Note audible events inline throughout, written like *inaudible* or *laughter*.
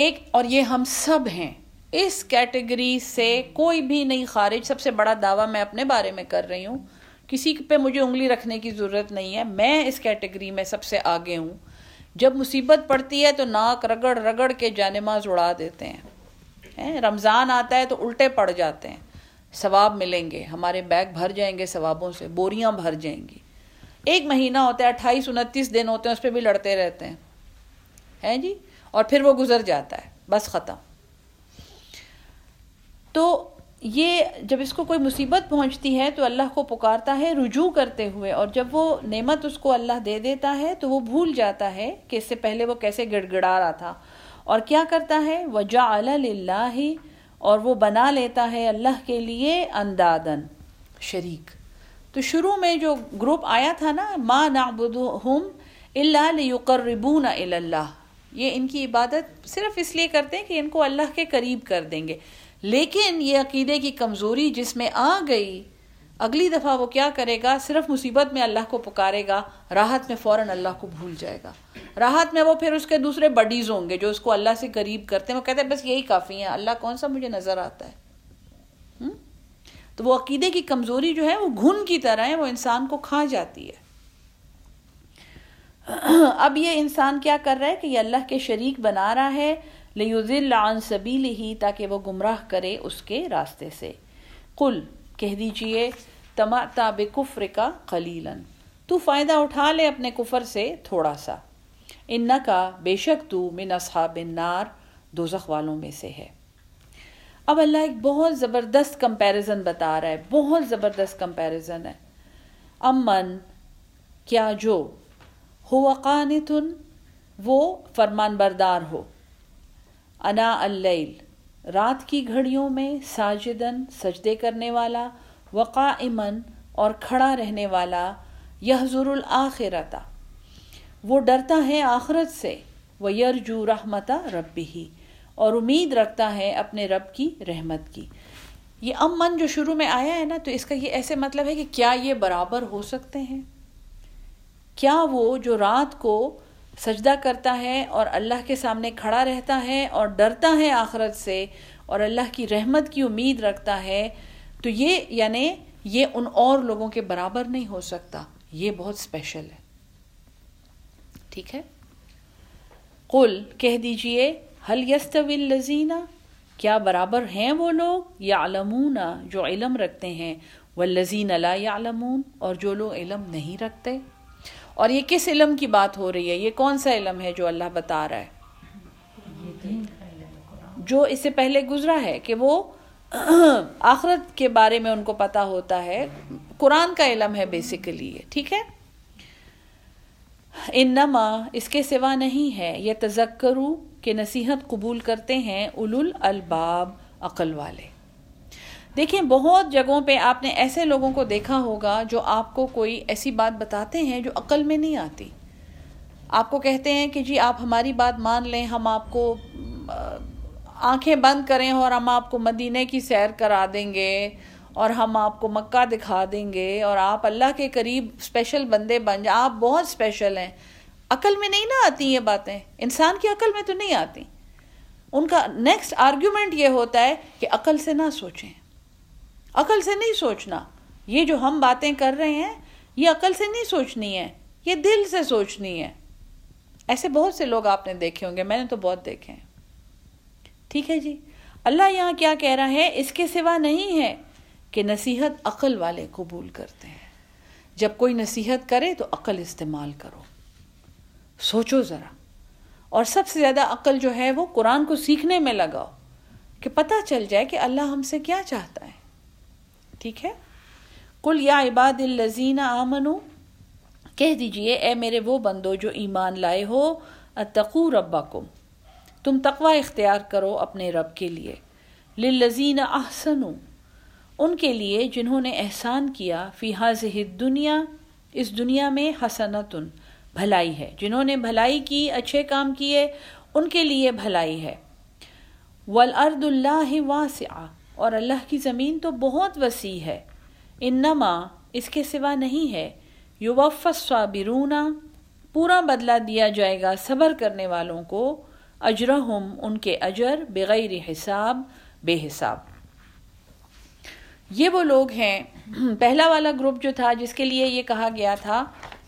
ایک اور یہ ہم سب ہیں۔ اس کیٹیگری سے کوئی بھی نہیں خارج۔ سب سے بڑا دعویٰ میں اپنے بارے میں کر رہی ہوں۔ کسی پہ مجھے انگلی رکھنے کی ضرورت نہیں ہے۔ میں اس کیٹیگری میں سب سے آگے ہوں۔ جب مصیبت پڑتی ہے تو ناک رگڑ رگڑ کے جانماز اڑا دیتے ہیں۔ رمضان آتا ہے تو الٹے پڑ جاتے ہیں۔ ثواب ملیں گے۔ ہمارے بیگ بھر جائیں گے ثوابوں سے۔ بوریاں بھر جائیں گی۔ ایک مہینہ ہوتا ہے، اٹھائیس، انتیس دن ہوتے ہیں، اس پہ بھی لڑتے رہتے ہیں۔ ہیں جی؟ اور پھر وہ گزر جاتا ہے، بس ختم۔ تو یہ جب اس کو کوئی مصیبت پہنچتی ہے تو اللہ کو پکارتا ہے رجوع کرتے ہوئے، اور جب وہ نعمت اس کو اللہ دے دیتا ہے تو وہ بھول جاتا ہے کہ اس سے پہلے وہ کیسے گڑ گڑا رہا تھا۔ اور کیا کرتا ہے؟ وجا اللہ اور وہ بنا لیتا ہے اللہ کے لیے اندادن شریک۔ تو شروع میں جو گروپ آیا تھا نا، ما نعبدہم الا لیقربون اللہ یہ ان کی عبادت صرف اس لیے کرتے ہیں کہ ان کو اللہ کے قریب کر دیں گے۔ لیکن یہ عقیدے کی کمزوری جس میں آ گئی، اگلی دفعہ وہ کیا کرے گا؟ صرف مصیبت میں اللہ کو پکارے گا، راحت میں فوراً اللہ کو بھول جائے گا۔ راحت میں وہ پھر اس کے دوسرے بڈیز ہوں گے جو اس کو اللہ سے قریب کرتے ہیں۔ وہ کہتے ہیں، بس یہی کافی ہے اللہ کون سا مجھے نظر آتا ہے؟ تو وہ عقیدے کی کمزوری جو ہے، وہ گھن کی طرح ہے، وہ انسان کو کھا جاتی ہے۔ *coughs* اب یہ انسان کیا کر رہا ہے کہ یہ اللہ کے شریک بنا رہا ہے لیزل عن سبیلہ تاکہ وہ گمراہ کرے اس کے راستے سے۔ قل، کہہ دیجیے تماتا بکفر کا قلیلاً تو فائدہ اٹھا لے اپنے کفر سے تھوڑا سا۔ ان کا بے شک تو من اصحاب النار، دوزخ والوں میں سے ہے۔ اب اللہ ایک بہت زبردست کمپیریزن بتا رہا ہے، بہت زبردست کمپیریزن ہے۔ امن، کیا جو ہو قانتن وہ فرمان بردار ہو۔ انا اللیل، رات کی گھڑیوں میں ساجدن سجدے کرنے والا وقا امن اور کھڑا رہنے والا، یحضر الآخرتا وہ ڈرتا ہے آخرت سے وہ یرجو رحمت ربی ہی اور امید رکھتا ہے اپنے رب کی رحمت کی۔ یہ امن جو شروع میں آیا ہے نا، تو اس کا یہ ایسے مطلب ہے کہ کیا یہ برابر ہو سکتے ہیں؟ کیا وہ جو رات کو سجدہ کرتا ہے اور اللہ کے سامنے کھڑا رہتا ہے اور ڈرتا ہے آخرت سے اور اللہ کی رحمت کی امید رکھتا ہے، تو یہ یعنی یہ ان اور لوگوں کے برابر نہیں ہو سکتا۔ یہ بہت اسپیشل ہے۔ ٹھیک ہے؟ قل، کہہ دیجیے حل یستوی الزینہ کیا برابر ہیں وہ لوگ؟ یا علمون جو علم رکھتے ہیں۔ وہ لذین اللہ یا اور جو لوگ علم نہیں رکھتے۔ اور یہ کس علم کی بات ہو رہی ہے؟ یہ کون سا علم ہے جو اللہ بتا رہا ہے؟ جو اس سے پہلے گزرا ہے کہ وہ *clears throat* آخرت کے بارے میں ان کو پتا ہوتا ہے۔ قرآن کا علم ہے بیسیکلی یہ، ٹھیک ہے؟ انما، اس کے سوا نہیں ہے۔ یہ تذکرو کہ نصیحت قبول کرتے ہیں اول الباب عقل والے۔ دیکھیں، بہت جگہوں پہ آپ نے ایسے لوگوں کو دیکھا ہوگا جو آپ کو کوئی ایسی بات بتاتے ہیں جو عقل میں نہیں آتی۔ آپ کو کہتے ہیں کہ جی آپ ہماری بات مان لیں، ہم آپ کو آنکھیں بند کریں اور ہم آپ کو مدینے کی سیر کرا دیں گے اور ہم آپ کو مکہ دکھا دیں گے اور آپ اللہ کے قریب اسپیشل بندے بن جائیں آپ بہت اسپیشل ہیں۔ عقل میں نہیں نہ آتی یہ باتیں۔ انسان کی عقل میں تو نہیں آتی۔ ان کا نیکسٹ آرگیومنٹ یہ ہوتا ہے کہ عقل سے نہ سوچیں۔ عقل سے نہیں سوچنا۔ یہ جو ہم باتیں کر رہے ہیں، یہ عقل سے نہیں سوچنی ہے یہ دل سے سوچنی ہے ایسے بہت سے لوگ آپ نے دیکھے ہوں گے، میں نے تو بہت دیکھے ہیں۔ ٹھیک ہے جی۔ اللہ یہاں کیا کہہ رہا ہے؟ اس کے سوا نہیں ہے کہ نصیحت عقل والے قبول کرتے ہیں۔ جب کوئی نصیحت کرے تو عقل استعمال کرو۔ سوچو ذرا۔ اور سب سے زیادہ عقل جو ہے وہ قرآن کو سیکھنے میں لگاؤ کہ پتہ چل جائے کہ اللہ ہم سے کیا چاہتا ہے۔ ٹھیک ہے؟ کل یا عباد الزین آمنو، کہہ دیجیے، اے میرے وہ بندو جو ایمان لائے ہو، اتقو ربکم، تم تقوی اختیار کرو اپنے رب کے لیے۔ للذین احسنو، ان کے لیے جنہوں نے احسان کیا، فی حاضح دنیا اس دنیا میں حسنتن، بھلائی ہے۔ جنہوں نے بھلائی کی، اچھے کام کیے، ان کے لیے بھلائی ہے۔ والارض اللہ واسعہ اور اللہ کی زمین تو بہت وسیع ہے۔ انما، اس کے سوا نہیں ہے۔ یوف صابرون پورا بدلہ دیا جائے گا صبر کرنے والوں کو۔ اجرہم، ان کے اجر، بغیر حساب، بے حساب۔ یہ وہ لوگ ہیں۔ *clears throat* پہلا والا گروپ جو تھا، جس کے لیے یہ کہا گیا تھا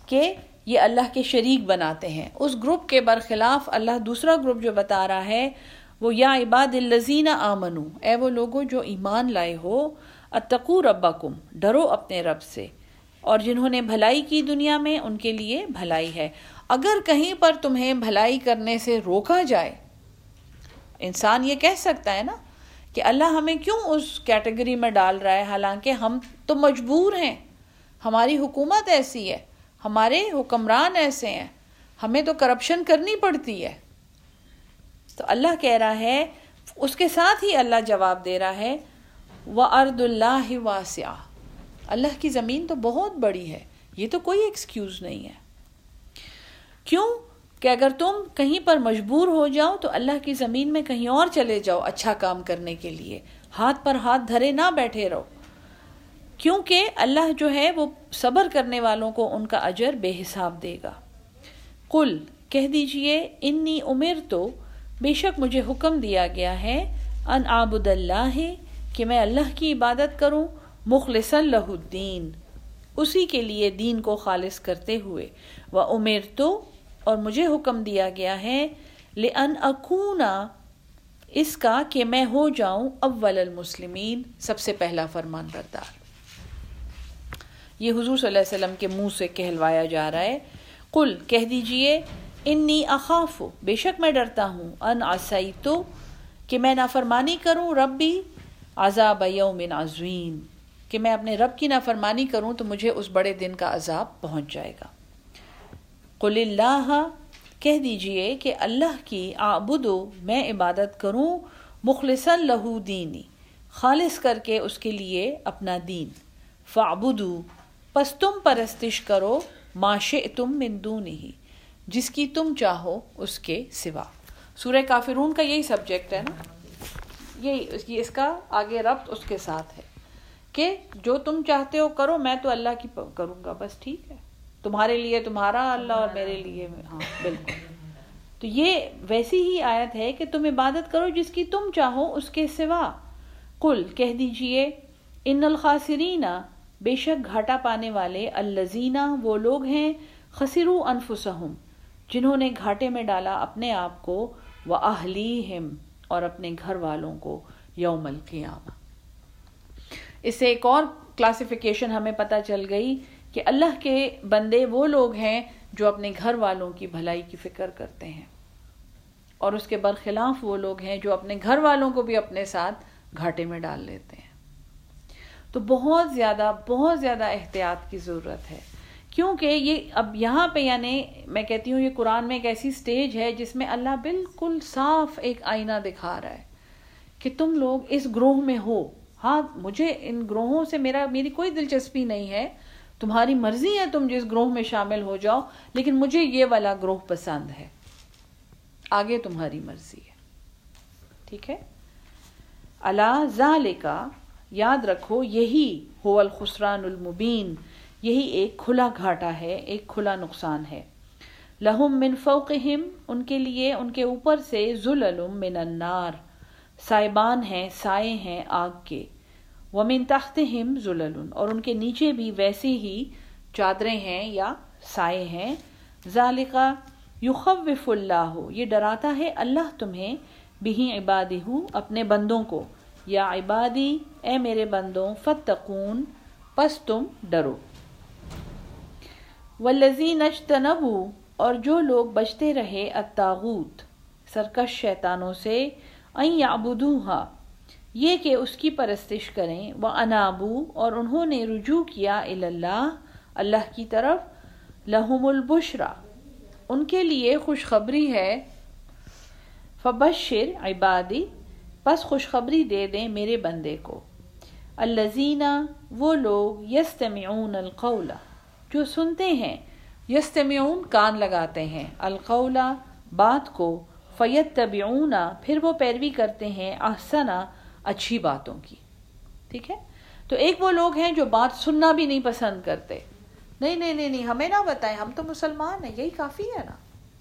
کہ یہ اللہ کے شریک بناتے ہیں۔ اس گروپ کے برخلاف اللہ دوسرا گروپ جو بتا رہا ہے وہ یا عباد الزین آمنو، اے وہ لوگوں جو ایمان لائے ہو، اتقو ربکم، ڈرو اپنے رب سے۔ اور جنہوں نے بھلائی کی دنیا میں، ان کے لیے بھلائی ہے۔ اگر کہیں پر تمہیں بھلائی کرنے سے روکا جائے، انسان یہ کہہ سکتا ہے نا کہ اللہ ہمیں کیوں اس کیٹیگری میں ڈال رہا ہے؟ حالانکہ ہم تو مجبور ہیں۔ ہماری حکومت ایسی ہے، ہمارے حکمران ایسے ہیں۔ ہمیں تو کرپشن کرنی پڑتی ہے۔ تو اللہ کہہ رہا ہے، اس کے ساتھ ہی اللہ جواب دے رہا ہے وہ ارد اللہ واسع اللہ کی زمین تو بہت بڑی ہے، یہ تو کوئی ایکسکیوز نہیں ہے۔ کیوں؟ کہ اگر تم کہیں پر مجبور ہو جاؤ، تو اللہ کی زمین میں کہیں اور چلے جاؤ اچھا کام کرنے کے لیے۔ ہاتھ پر ہاتھ دھرے نہ بیٹھے رہو۔ کیونکہ اللہ جو ہے، وہ صبر کرنے والوں کو ان کا اجر بے حساب دے گا۔ کل کہہ دیجیے، انی عمر تو بے شک مجھے حکم دیا گیا ہے، ان آبد اللہ، کہ میں اللہ کی عبادت کروں مخلص اللہ الدین۔ اسی کے لیے دین کو خالص کرتے ہوئے۔ وہ عمر تو اور مجھے حکم دیا گیا ہے لن اکونا، اس کا کہ میں ہو جاؤں اول المسلمین، سب سے پہلا فرمان بردار۔ یہ حضور صلی اللہ علیہ وسلم کے منہ سے کہلوایا جا رہا ہے۔ کل کہہ دیجیے انی اخاف بے شک میں ڈرتا ہوں، ان آسائی تو کہ میں نافرمانی کروں ربی عذاب یوم عظیم، کہ میں اپنے رب کی نافرمانی کروں تو مجھے اس بڑے دن کا عذاب پہنچ جائے گا۔ قل اللہ، کہہ دیجیے کہ اللہ کی آبدو میں عبادت کروں مخلص لہو دینی، خالص کر کے اس کے لیے اپنا دین۔ فعبدو پس تم پرستش کرو معاش تم مندو نہیں جس کی تم چاہو اس کے سوا۔ سورہ کافرون کا یہی سبجیکٹ ہے نا۔ یہی اس کا آگے ربط اس کے ساتھ ہے کہ جو تم چاہتے ہو کرو، میں تو اللہ کی کروں گا، بس ٹھیک ہے۔ تمہارے لیے تمہارا اللہ اور میرے لیے ہاں بالکل۔ تو یہ ویسی ہی آیت ہے کہ تم عبادت کرو جس کی تم چاہو اس کے سوا۔ کل کہہ دیجیے، ان الخاصرین بے شک گھاٹا پانے والے الزینہ وہ لوگ ہیں، خسرو انفسہم۔ جنہوں نے گھاٹے میں ڈالا اپنے آپ کو وہ اہلیہم اور اپنے گھر والوں کو یوم القیامہ۔ اس سے ایک اور کلاسیفیکیشن ہمیں پتہ چل گئی کہ اللہ کے بندے وہ لوگ ہیں جو اپنے گھر والوں کی بھلائی کی فکر کرتے ہیں۔ اور اس کے برخلاف وہ لوگ ہیں جو اپنے گھر والوں کو بھی اپنے ساتھ گھاٹے میں ڈال لیتے ہیں۔ تو بہت زیادہ بہت زیادہ احتیاط کی ضرورت ہے۔ کیونکہ یہ اب یہاں پہ یعنی میں کہتی ہوں یہ قرآن میں ایک ایسی سٹیج ہے جس میں اللہ بالکل صاف ایک آئینہ دکھا رہا ہے کہ تم لوگ اس گروہ میں ہو۔ ہاں مجھے ان گروہوں سے میرا، میری کوئی دلچسپی نہیں ہے۔ تمہاری مرضی ہے تم جس گروہ میں شامل ہو جاؤ، لیکن مجھے یہ والا گروہ پسند ہے۔ آگے تمہاری مرضی ہے۔ ٹھیک ہے؟ اللہ ذالکا، یاد رکھو، یہی ہو الخسران المبین۔ یہی ایک کھلا گھاٹا ہے، ایک کھلا نقصان ہے۔ لہم من فوقہم، ان کے لیے، ان کے اوپر سے ظلم من النار۔ سائبان ہیں، سائے ہیں آگ کے۔ ومن تختہم ظلل اور ان کے نیچے بھی ویسے ہی چادریں ہیں یا سائے ہیں۔ ذالقہ یخوف اللہ، یہ ڈراتا ہے اللہ تمہیں بھی عبادی ہوں اپنے بندوں کو۔ یا عبادی، اے میرے بندوں، فتقون، پس تم ڈرو۔ والذی نجتنبو اور جو لوگ بچتے رہے التاغوت سرکش شیطانوں سے این یعبدوہا یہ کہ اس کی پرستش کریں وہ انابو اور انہوں نے رجوع کیا اللہ اللہ کی طرف، لہم البشرا، ان کے لیے خوشخبری ہے۔ فبشر عبادی بس خوشخبری دے دیں میرے بندے کو۔ الزینہ وہ لوگ یستمعون القول۔ جو سنتے ہیں، یستمعون کان لگاتے ہیں۔ القول، بات کو فیت پھر وہ پیروی کرتے ہیں۔ احسنا اچھی باتوں کی۔ ٹھیک ہے؟ تو ایک وہ لوگ ہیں جو بات سننا بھی نہیں پسند کرتے۔ نہیں نہیں نہیں نہیں، ہمیں نہ بتائیں، ہم تو مسلمان ہیں، یہی کافی ہے نا۔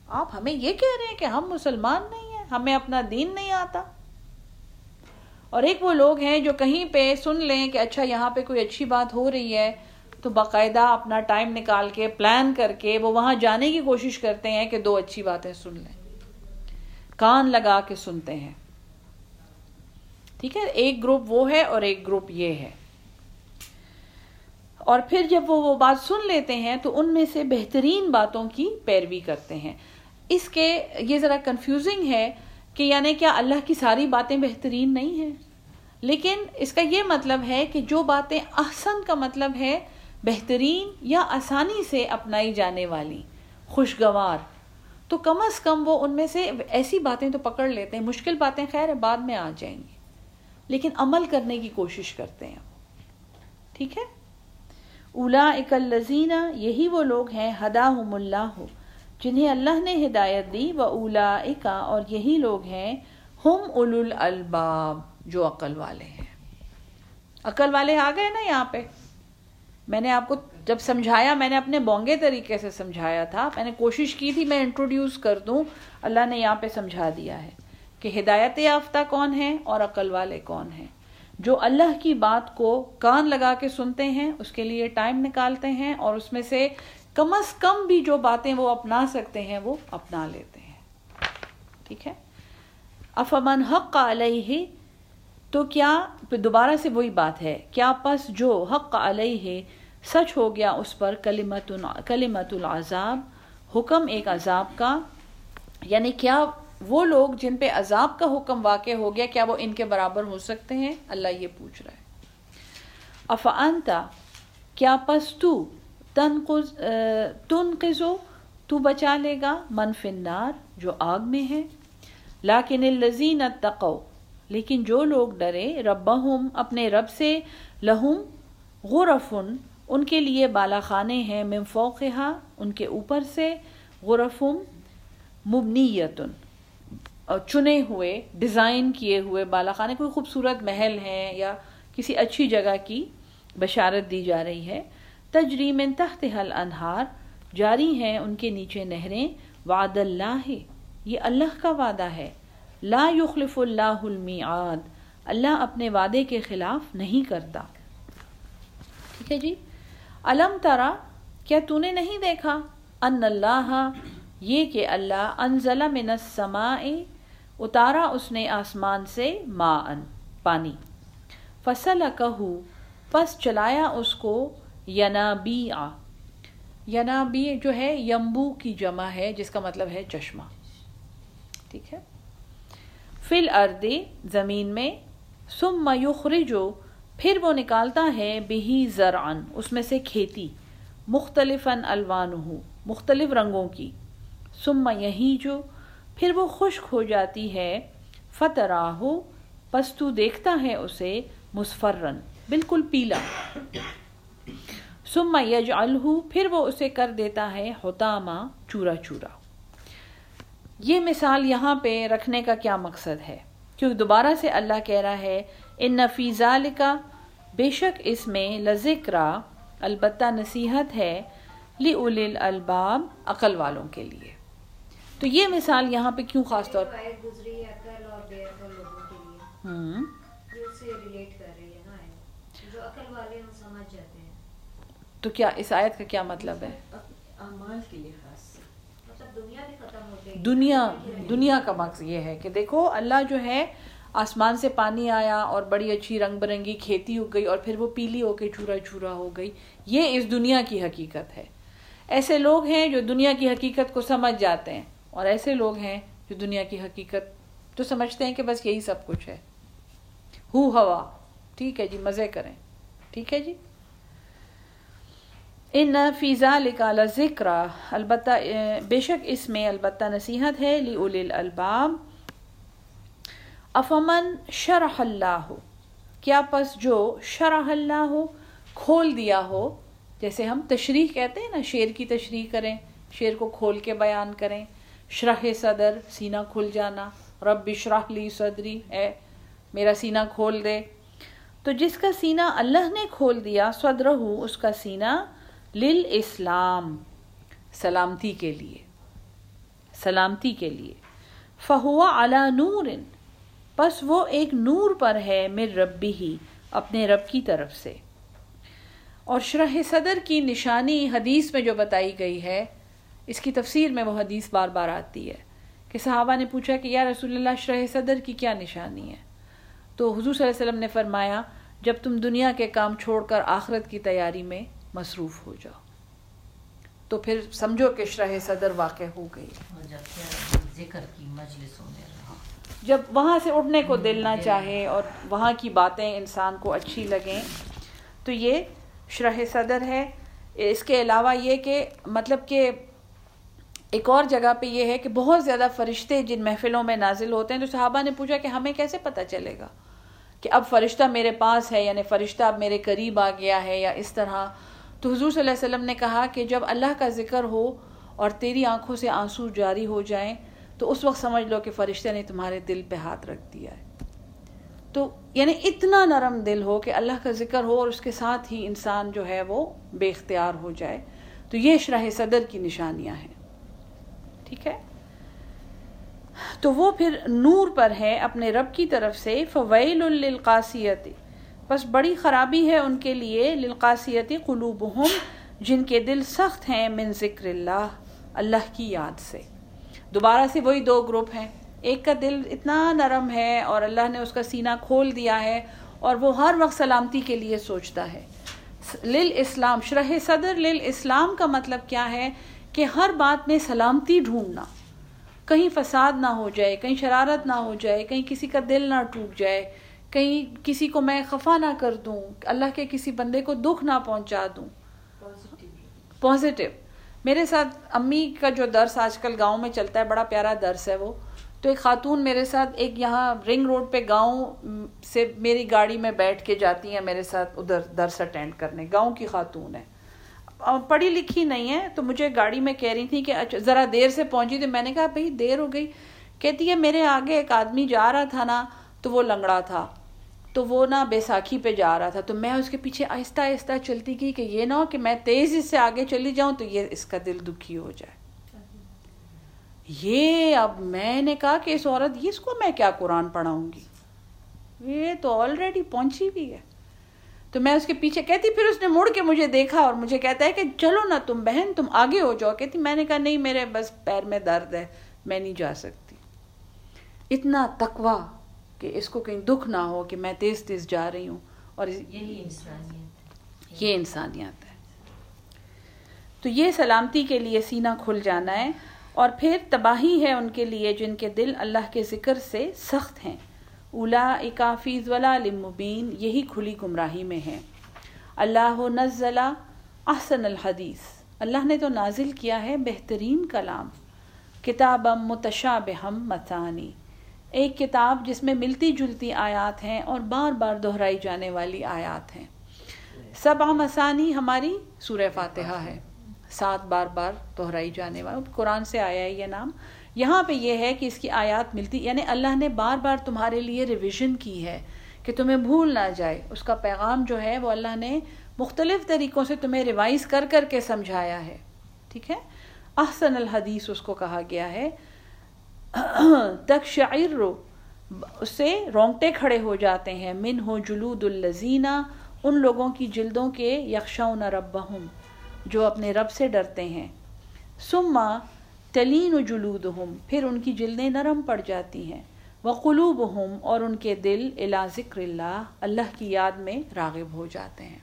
آپ ہمیں یہ کہہ رہے ہیں کہ ہم مسلمان نہیں ہیں، ہمیں اپنا دین نہیں آتا۔ اور ایک وہ لوگ ہیں جو کہیں پہ سن لیں کہ اچھا یہاں پہ کوئی اچھی بات ہو رہی ہے تو باقاعدہ اپنا ٹائم نکال کے پلان کر کے وہ وہاں جانے کی کوشش کرتے ہیں کہ دو اچھی باتیں سن لیں۔ کان لگا کے سنتے ہیں۔ ٹھیک ہے، ایک گروپ وہ ہے اور ایک گروپ یہ ہے۔ اور پھر جب وہ وہ بات سن لیتے ہیں تو ان میں سے بہترین باتوں کی پیروی کرتے ہیں۔ اس کے یہ ذرا کنفیوزنگ ہے کہ یعنی کیا اللہ کی ساری باتیں بہترین نہیں ہیں؟ لیکن اس کا یہ مطلب ہے کہ جو باتیں احسن کا مطلب ہے بہترین یا آسانی سے اپنائی جانے والی، خوشگوار۔ تو کم از کم وہ ان میں سے ایسی باتیں تو پکڑ لیتے ہیں، مشکل باتیں خیر بعد میں آ جائیں گی۔ لیکن عمل کرنے کی کوشش کرتے ہیں۔ ٹھیک ہے؟ اولا اکلزینہ یہی وہ لوگ ہیں ہدا اللہ، جنہیں اللہ نے ہدایت دی، و اولا اکا اور یہی لوگ ہیں، ہم اول الباب جو عقل والے ہیں۔ عقل والے آ گئے نا یہاں پہ؟ میں نے آپ کو جب سمجھایا، میں نے اپنے بونگے طریقے سے سمجھایا تھا۔ میں نے کوشش کی تھی، میں انٹروڈیوس کر دوں۔ اللہ نے یہاں پہ سمجھا دیا ہے کہ ہدایت یافتہ کون ہیں اور عقل والے کون ہیں۔ جو اللہ کی بات کو کان لگا کے سنتے ہیں، اس کے لیے ٹائم نکالتے ہیں اور اس میں سے کم از کم بھی جو باتیں وہ اپنا سکتے ہیں، وہ اپنا لیتے ہیں۔ ٹھیک ہے؟ افمن حق علیہ تو کیا دوبارہ سے وہی بات ہے؟ کیا پس جو حق علیہ ہے سچ ہو گیا اس پر کلمت کلمت العذاب، حکم ایک عذاب کا؟ یعنی کیا وہ لوگ جن پہ عذاب کا حکم واقع ہو گیا، کیا وہ ان کے برابر ہو سکتے ہیں؟ اللہ یہ پوچھ رہا ہے۔ افعنتا کیا پس تو تنقذو تو بچا لے گا منف النار، جو آگ میں ہے؟ لیکن الذین اتقوا لیکن جو لوگ ڈرے، ربہم اپنے رب سے، لہم غرفن، ان کے لیے بالا خانے ہیں من فوقہا، ان کے اوپر سے غرفم مبنیتن چنے ہوئے، ڈیزائن کیے ہوئے بالا خانے، کوئی خوبصورت محل ہیں یا کسی اچھی جگہ کی بشارت دی جا رہی ہے۔ تجریم تحت حل انہار جاری ہیں ان کے نیچے نہریں۔ وعد اللہ، یہ اللہ کا وعدہ ہے۔ لا یخلف اللہ المیعاد، اللہ اپنے وعدے کے خلاف نہیں کرتا۔ ٹھیک ہے جی؟ علم ترا، کیا تو نے نہیں دیکھا؟ ان اللہ، یہ کہ اللہ انزل من السماء، اتارا اس نے آسمان سے ما ان پانی۔ فصل کہو پس چلایا اس کو ینابی آ جو ہے، یمبو کی جمع ہے، جس کا مطلب ہے چشمہ۔ ٹھیک ہے؟ فل اردے زمین میں سم یخرجو، پھر وہ نکالتا ہے بہی زرعن اس میں سے کھیتی مختلف الوان مختلف رنگوں کی۔ سم یہی جو پھر وہ خشک ہو جاتی ہے، فتراہو، پس تو دیکھتا ہے اسے مسفرن بالکل پیلا۔ سم یجعلہ پھر وہ اسے کر دیتا ہے حتاما چورا چورا۔ یہ مثال یہاں پہ رکھنے کا کیا مقصد ہے؟ کیونکہ دوبارہ سے اللہ کہہ رہا ہے ان نفیزال کا بے شک اس میں لذکرا البتہ نصیحت ہے لی الباب عقل والوں کے لیے۔ تو یہ مثال یہاں پہ کیوں خاص طور تو کیا اس آیت کا کیا مطلب ہے؟ دنیا دنیا کا مقصد یہ ہے کہ دیکھو، اللہ جو ہے، آسمان سے پانی آیا اور بڑی اچھی رنگ برنگی کھیتی ہو گئی اور پھر وہ پیلی ہو کے چورا چورا ہو گئی۔ یہ اس دنیا کی حقیقت ہے۔ ایسے لوگ ہیں جو دنیا کی حقیقت کو سمجھ جاتے ہیں اور ایسے لوگ ہیں جو دنیا کی حقیقت تو سمجھتے ہیں کہ بس یہی سب کچھ ہے۔ ہو ہوا۔ ٹھیک ہے جی مزے کریں۔ ٹھیک ہے جی؟ ان فیضا لکالا ذکر البتہ بے شک اس میں البتہ نصیحت ہے، لی اول الباب افمن شرح اللہ ہو کیا پس جو شرح اللہ ہو کھول دیا ہو، جیسے ہم تشریح کہتے ہیں نا، شیر کی تشریح کریں، شیر کو کھول کے بیان کریں، شرح صدر، سینہ کھل جانا، رب شرح لی صدری ہے میرا سینہ کھول دے۔ تو جس کا سینہ اللہ نے کھول دیا صدر ہو اس کا سینہ لل اسلام سلامتی کے لیے، سلامتی کے لیے۔ فہوا علا نور بس وہ ایک نور پر ہے مر ربی ہی اپنے رب کی طرف سے۔ اور شرح صدر کی نشانی حدیث میں جو بتائی گئی ہے، اس کی تفسیر میں وہ حدیث بار بار آتی ہے کہ صحابہ نے پوچھا کہ یا رسول اللہ، شرح صدر کی کیا نشانی ہے؟ تو حضور صلی اللہ علیہ وسلم نے فرمایا، جب تم دنیا کے کام چھوڑ کر آخرت کی تیاری میں مصروف ہو جاؤ۔ تو پھر سمجھو کہ شرح صدر واقع ہو گئی۔ ذکر کی مجلسوں میں جب وہاں سے اٹھنے کو دل نہ چاہے اور وہاں کی باتیں انسان کو اچھی لگیں تو یہ شرح صدر ہے۔ اس کے علاوہ یہ کہ مطلب کہ ایک اور جگہ پہ یہ ہے کہ بہت زیادہ فرشتے جن محفلوں میں نازل ہوتے ہیں تو صحابہ نے پوچھا کہ ہمیں کیسے پتہ چلے گا کہ اب فرشتہ میرے پاس ہے یعنی فرشتہ اب میرے قریب آ گیا ہے یا اس طرح۔ تو حضور صلی اللہ علیہ وسلم نے کہا کہ جب اللہ کا ذکر ہو اور تیری آنکھوں سے آنسو جاری ہو جائیں، تو اس وقت سمجھ لو کہ فرشتہ نے تمہارے دل پہ ہاتھ رکھ دیا ہے۔ تو یعنی اتنا نرم دل ہو کہ اللہ کا ذکر ہو اور اس کے ساتھ ہی انسان جو ہے وہ بے اختیار ہو جائے۔ تو یہ شرح صدر کی نشانیاں ہیں۔ ٹھیک ہے؟ تو وہ پھر نور پر ہے اپنے رب کی طرف سے۔ فویل للقاسیت بس بڑی خرابی ہے ان کے لیے للقاسیت قلوبہم، جن کے دل سخت ہیں من ذکر اللہ اللہ کی یاد سے۔ دوبارہ سے وہی دو گروپ ہیں۔ ایک کا دل اتنا نرم ہے اور اللہ نے اس کا سینہ کھول دیا ہے اور وہ ہر وقت سلامتی کے لیے سوچتا ہے۔ لل اسلام شرح صدر لل اسلام کا مطلب کیا ہے؟ کہ ہر بات میں سلامتی ڈھونڈنا۔ کہیں فساد نہ ہو جائے، کہیں شرارت نہ ہو جائے، کہیں کسی کا دل نہ ٹوٹ جائے۔ کہیں کسی کو میں خفا نہ کر دوں اللہ کے کسی بندے کو دکھ نہ پہنچا دوں۔ پازیٹیو میرے ساتھ امی کا جو درس آج کل گاؤں میں چلتا ہے بڑا پیارا درس ہے وہ۔ تو ایک خاتون میرے ساتھ ایک یہاں رنگ روڈ پہ گاؤں سے میری گاڑی میں بیٹھ کے جاتی ہیں میرے ساتھ ادھر درس اٹینڈ کرنے۔ گاؤں کی خاتون ہے۔ پڑھی لکھی نہیں ہے تو مجھے گاڑی میں کہہ رہی تھی کہ اچھا، ذرا دیر سے پہنچی تو میں نے کہا بھائی دیر ہو گئی۔ کہتی ہے میرے آگے ایک آدمی جا رہا تھا نا تو وہ لنگڑا تھا۔ تو وہ نا بیساکھی پہ جا رہا تھا۔ تو میں اس کے پیچھے آہستہ آہستہ چلتی گئی کہ یہ نہ ہو کہ میں تیز اس سے آگے چلی جاؤں تو یہ اس کا دل دکھی ہو جائے۔ یہ اب میں نے کہا کہ اس عورت اس کو میں کیا قرآن پڑھاؤں گی؟ یہ تو آلریڈی پہنچی بھی ہے۔ تو میں اس کے پیچھے کہتی، پھر اس نے مڑ کے مجھے دیکھا اور مجھے کہتا ہے کہ چلو نا تم بہن، تم آگے ہو جاؤ۔ کہتی، میں نے کہا، نہیں، میرے بس پیر میں درد ہے، میں نہیں جا سکتی۔ اتنا تقوا کہ اس کو کہیں دکھ نہ ہو کہ میں تیز تیز جا رہی ہوں اور یہی انسانیت یہ انسانیت ہے۔ تو یہ سلامتی کے لیے سینہ کھل جانا ہے اور پھر تباہی ہے ان کے لیے جن کے دل اللہ کے ذکر سے سخت ہیں۔ اولا اکافیز ولا مبین یہی کھلی گمراہی میں ہے۔ اللہ نزلہ احسن الحدیث۔ اللہ نے تو نازل کیا ہے بہترین کلام۔ کتاب متشابہم متانی۔ ایک کتاب جس میں ملتی جلتی آیات ہیں اور بار بار دہرائی جانے والی آیات ہیں۔ سب مسانی ہماری سورہ فاتحہ ہے۔ سات بار بار دہرائی جانے والا قرآن سے آیا ہے یہ نام۔ یہاں پہ یہ ہے کہ اس کی آیات ملتی یعنی اللہ نے بار بار تمہارے لیے ریویژن کی ہے کہ تمہیں بھول نہ جائے۔ اس کا پیغام جو ہے وہ اللہ نے مختلف طریقوں سے تمہیں ریوائز کر کر کے سمجھایا ہے۔ ٹھیک ہے؟ احسن الحدیث اس کو کہا گیا ہے۔ *coughs* تک شاعر رو اس سے رونگٹے کھڑے ہو جاتے ہیں۔ من ہو جلود الزینہ ان لوگوں کی جلدوں کے یکشاؤن ربہم، جو اپنے رب سے ڈرتے ہیں۔ سما تلین و جلود پھر ان کی جلدیں نرم پڑ جاتی ہیں۔ وہ قلوب اور ان کے دل الا ذکر اللہ اللہ کی یاد میں راغب ہو جاتے ہیں۔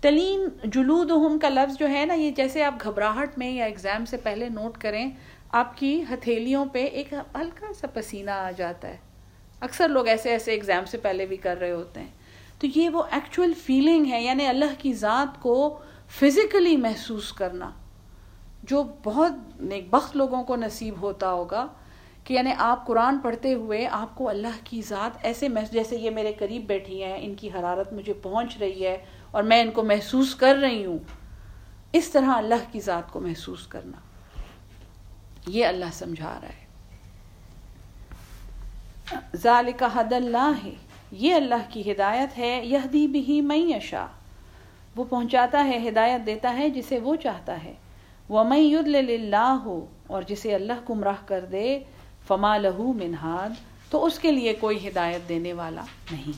تلین جلود کا لفظ جو ہے نا، یہ جیسے آپ گھبراہٹ میں یا ایگزام سے پہلے نوٹ کریں آپ کی ہتھیلیوں پہ ایک ہلکا سا پسینہ آ جاتا ہے۔ اکثر لوگ ایسے ایسے ایگزام سے پہلے بھی کر رہے ہوتے ہیں۔ تو یہ وہ ایکچوئل فیلنگ ہے یعنی اللہ کی ذات کو فزیکلی محسوس کرنا، جو بہت نیک بخت لوگوں کو نصیب ہوتا ہوگا کہ یعنی آپ قرآن پڑھتے ہوئے آپ کو اللہ کی ذات ایسے جیسے یہ میرے قریب بیٹھی ہیں، ان کی حرارت مجھے پہنچ رہی ہے اور میں ان کو محسوس کر رہی ہوں۔ اس طرح اللہ کی ذات کو محسوس کرنا۔ یہ اللہ سمجھا رہا ہے۔ ذالک حد اللہ ہے یہ اللہ کی ہدایت ہے یہ دی بھی میں وہ پہنچاتا ہے، ہدایت دیتا ہے جسے وہ چاہتا ہے۔ وہ میں ید ہو اور جسے اللہ گمراہ کر دے، فما لہو منہاد تو اس کے لیے کوئی ہدایت دینے والا نہیں۔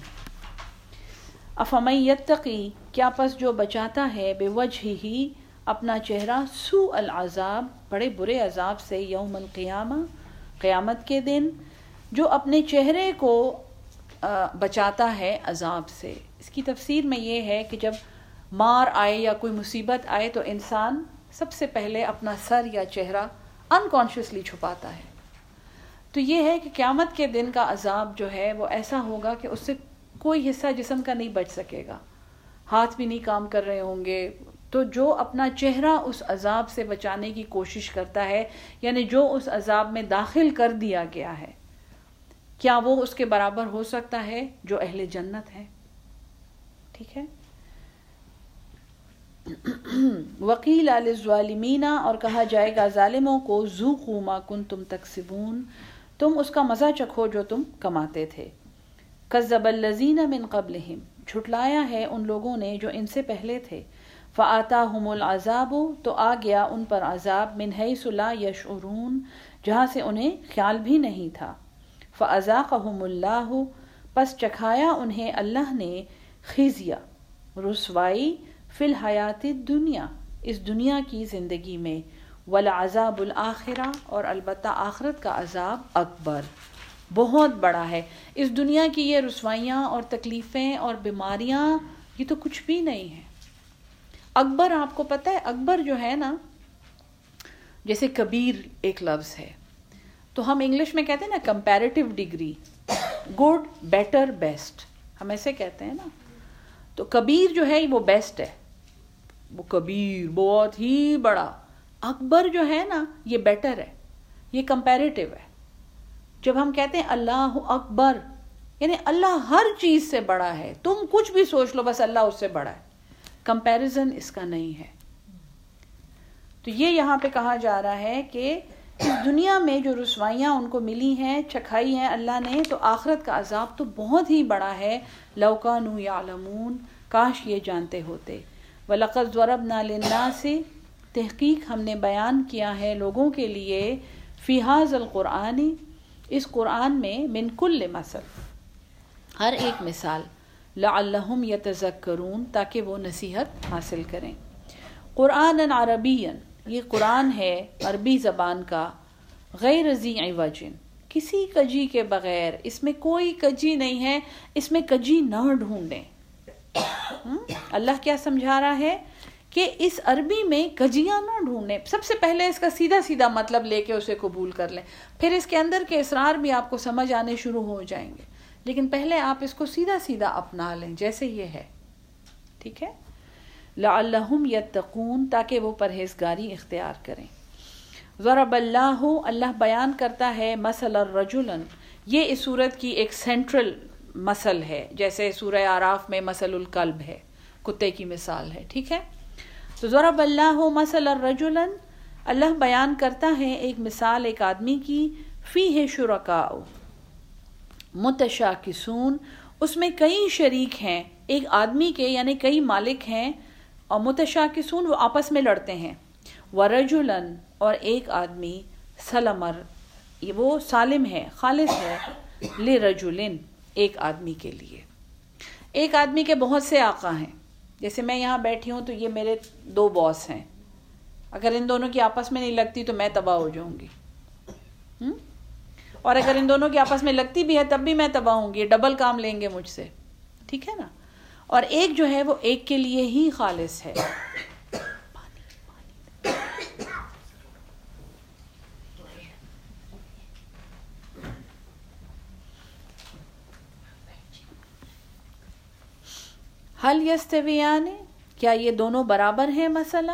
افم یتقی، کیا پس جو بچاتا ہے بے وجہ ہی اپنا چہرہ سو العذاب بڑے برے عذاب سے یوم القیامہ، قیامت کے دن، جو اپنے چہرے کو بچاتا ہے عذاب سے۔ اس کی تفسیر میں یہ ہے کہ جب مار آئے یا کوئی مصیبت آئے تو انسان سب سے پہلے اپنا سر یا چہرہ انکانشیسلی چھپاتا ہے۔ تو یہ ہے کہ قیامت کے دن کا عذاب جو ہے وہ ایسا ہوگا کہ اس سے کوئی حصہ جسم کا نہیں بچ سکے گا۔ ہاتھ بھی نہیں کام کر رہے ہوں گے تو جو اپنا چہرہ اس عذاب سے بچانے کی کوشش کرتا ہے یعنی جو اس عذاب میں داخل کر دیا گیا ہے، کیا وہ اس کے برابر ہو سکتا ہے جو اہل جنت ہے ٹھیک ہے؟ وکیل علیہ ظالمینہ اور کہا جائے گا، ظالموں کو زو خوما کن تم تقسیبون تم اس کا مزہ چکھو جو تم کماتے تھے۔ کزب الزین من قبل جھٹلایا ہے ان لوگوں نے جو ان سے پہلے تھے۔ فعتا ہم العذاب، تو آ گیا ان پر عذاب، من ہے صلاح یشعرون جہاں سے انہیں خیال بھی نہیں تھا۔ فضاقہم اللہ پس چکھایا انہیں اللہ نے خزیا رسوائی فی الحیات دنیا اس دنیا کی زندگی میں۔ ولعذاب الآخرہ، اور البتہ آخرت کا عذاب اکبر۔ بہت بڑا ہے۔ اس دنیا کی یہ رسوائیاں اور تکلیفیں اور بیماریاں، یہ تو کچھ بھی نہیں ہے۔ اکبر آپ کو پتہ ہے، اکبر جو ہے نا، جیسے کبیر ایک لفظ ہے۔ تو ہم انگلش میں کہتے ہیں نا comparative degree good better best ہم ایسے کہتے ہیں نا۔ تو کبیر جو ہے وہ بیسٹ ہے۔ وہ کبیر بہت ہی بڑا۔ اکبر جو ہے نا، یہ بیٹر ہے۔ یہ کمپیریٹیو ہے۔ جب ہم کہتے ہیں اللہ اکبر یعنی اللہ ہر چیز سے بڑا ہے۔ تم کچھ بھی سوچ لو، بس اللہ اس سے بڑا ہے۔ کمپیرزن اس کا نہیں ہے۔ تو یہ یہاں پہ کہا جا رہا ہے کہ اس دنیا میں جو رسوائیاں ان کو ملی ہیں، چکھائی ہیں اللہ نے، تو آخرت کا عذاب تو بہت ہی بڑا ہے۔ لوکا نو یا کاش یہ جانتے ہوتے۔ ولقت ضرب نالنا سے تحقیق ہم نے بیان کیا ہے لوگوں کے لیے۔ فیحاظ القرآنی اس قرآن میں من کل مثل ہر ایک مثال۔ لعلہم یتذکرون، تاکہ وہ نصیحت حاصل کریں۔ قرآن عربی یہ قرآن ہے عربی زبان کا، غیر ذی وجن کسی کجی کے بغیر، اس میں کوئی کجی نہیں ہے، اس میں کجی نہ ڈھونڈیں۔ اللہ کیا سمجھا رہا ہے کہ اس عربی میں کجیاں نہ ڈھونڈیں۔ سب سے پہلے اس کا سیدھا سیدھا مطلب لے کے اسے قبول کر لیں۔ پھر اس کے اندر کے اسرار بھی آپ کو سمجھ آنے شروع ہو جائیں گے۔ لیکن پہلے آپ اس کو سیدھا سیدھا اپنا لیں، جیسے یہ ہے۔ ٹھیک ہے؟ لعلہم یتقون، تاکہ وہ پرہیزگاری اختیار کریں۔ ضرب اللہ اللہ بیان کرتا ہے مسل الرجلن۔ یہ اس صورت کی ایک سینٹرل مسل ہے، جیسے سورہ آراف میں مسل القلب ہے، کتے کی مثال ہے، ٹھیک ہے؟ تو ضرب اللہ مسل الرجلن۔ اللہ بیان کرتا ہے ایک مثال ایک آدمی کی فی ہے شرکا متشا کسون اس میں کئی شریک ہیں، ایک آدمی کے یعنی کئی مالک ہیں اور متشا کسون وہ آپس میں لڑتے ہیں۔ ورجولن اور ایک آدمی، سلمر وہ سالم ہے، خالص ہے لے رجولن ایک آدمی کے لیے۔ ایک آدمی کے بہت سے آقا ہیں۔ جیسے میں یہاں بیٹھی ہوں تو یہ میرے دو باس ہیں۔ اگر ان دونوں کی آپس میں نہیں لگتی تو میں تباہ ہو جاؤں گی۔ اور اگر ان دونوں کی آپس میں لگتی بھی ہے، تب بھی میں تباہ ہوں گی ڈبل کام لیں گے مجھ سے۔ ٹھیک ہے نا؟ اور ایک جو ہے وہ ایک کے لیے ہی خالص ہے۔ حل یستویان، کیا یہ دونوں برابر ہیں مسئلہ؟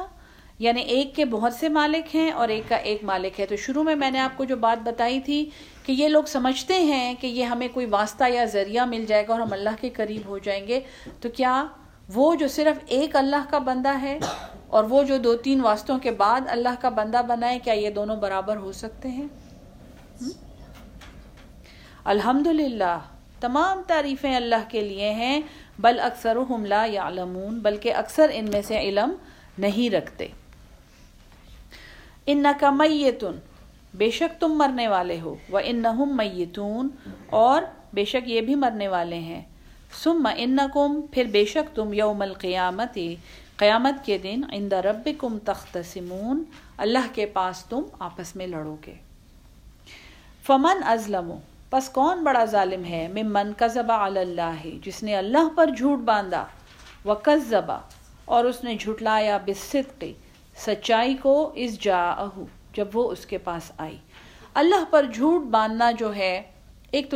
یعنی ایک کے بہت سے مالک ہیں اور ایک کا ایک مالک ہے۔ تو شروع میں میں نے آپ کو جو بات بتائی تھی کہ یہ لوگ سمجھتے ہیں کہ یہ ہمیں کوئی واسطہ یا ذریعہ مل جائے گا اور ہم اللہ کے قریب ہو جائیں گے، تو کیا وہ جو صرف ایک اللہ کا بندہ ہے اور وہ جو دو تین واسطوں کے بعد اللہ کا بندہ بنائے کیا یہ دونوں برابر ہو سکتے ہیں؟ الحمد للہ تمام تعریفیں اللہ کے لیے ہیں، بل اکثر لا یعلمون، بلکہ اکثر ان میں سے علم نہیں رکھتے۔ ان کا میتن بے شک تم مرنے والے ہو وہ ان میتون، اور بے شک یہ بھی مرنے والے ہیں۔ سم ان پھر بے شک تم یوم القیامت، قیامت کے دن عند رب کم تخت اللہ کے پاس تم آپس میں لڑو گے۔ فمن ازلم، پس کون بڑا ظالم ہے؟ ممن کذبا اللہ، جس نے اللہ پر جھوٹ باندھا۔ و اور اس نے جھٹلایا بصدقی سچائی کو اس جا جب وہ اس کے پاس آئی۔ اللہ پر جھوٹ باندھنا جو ہے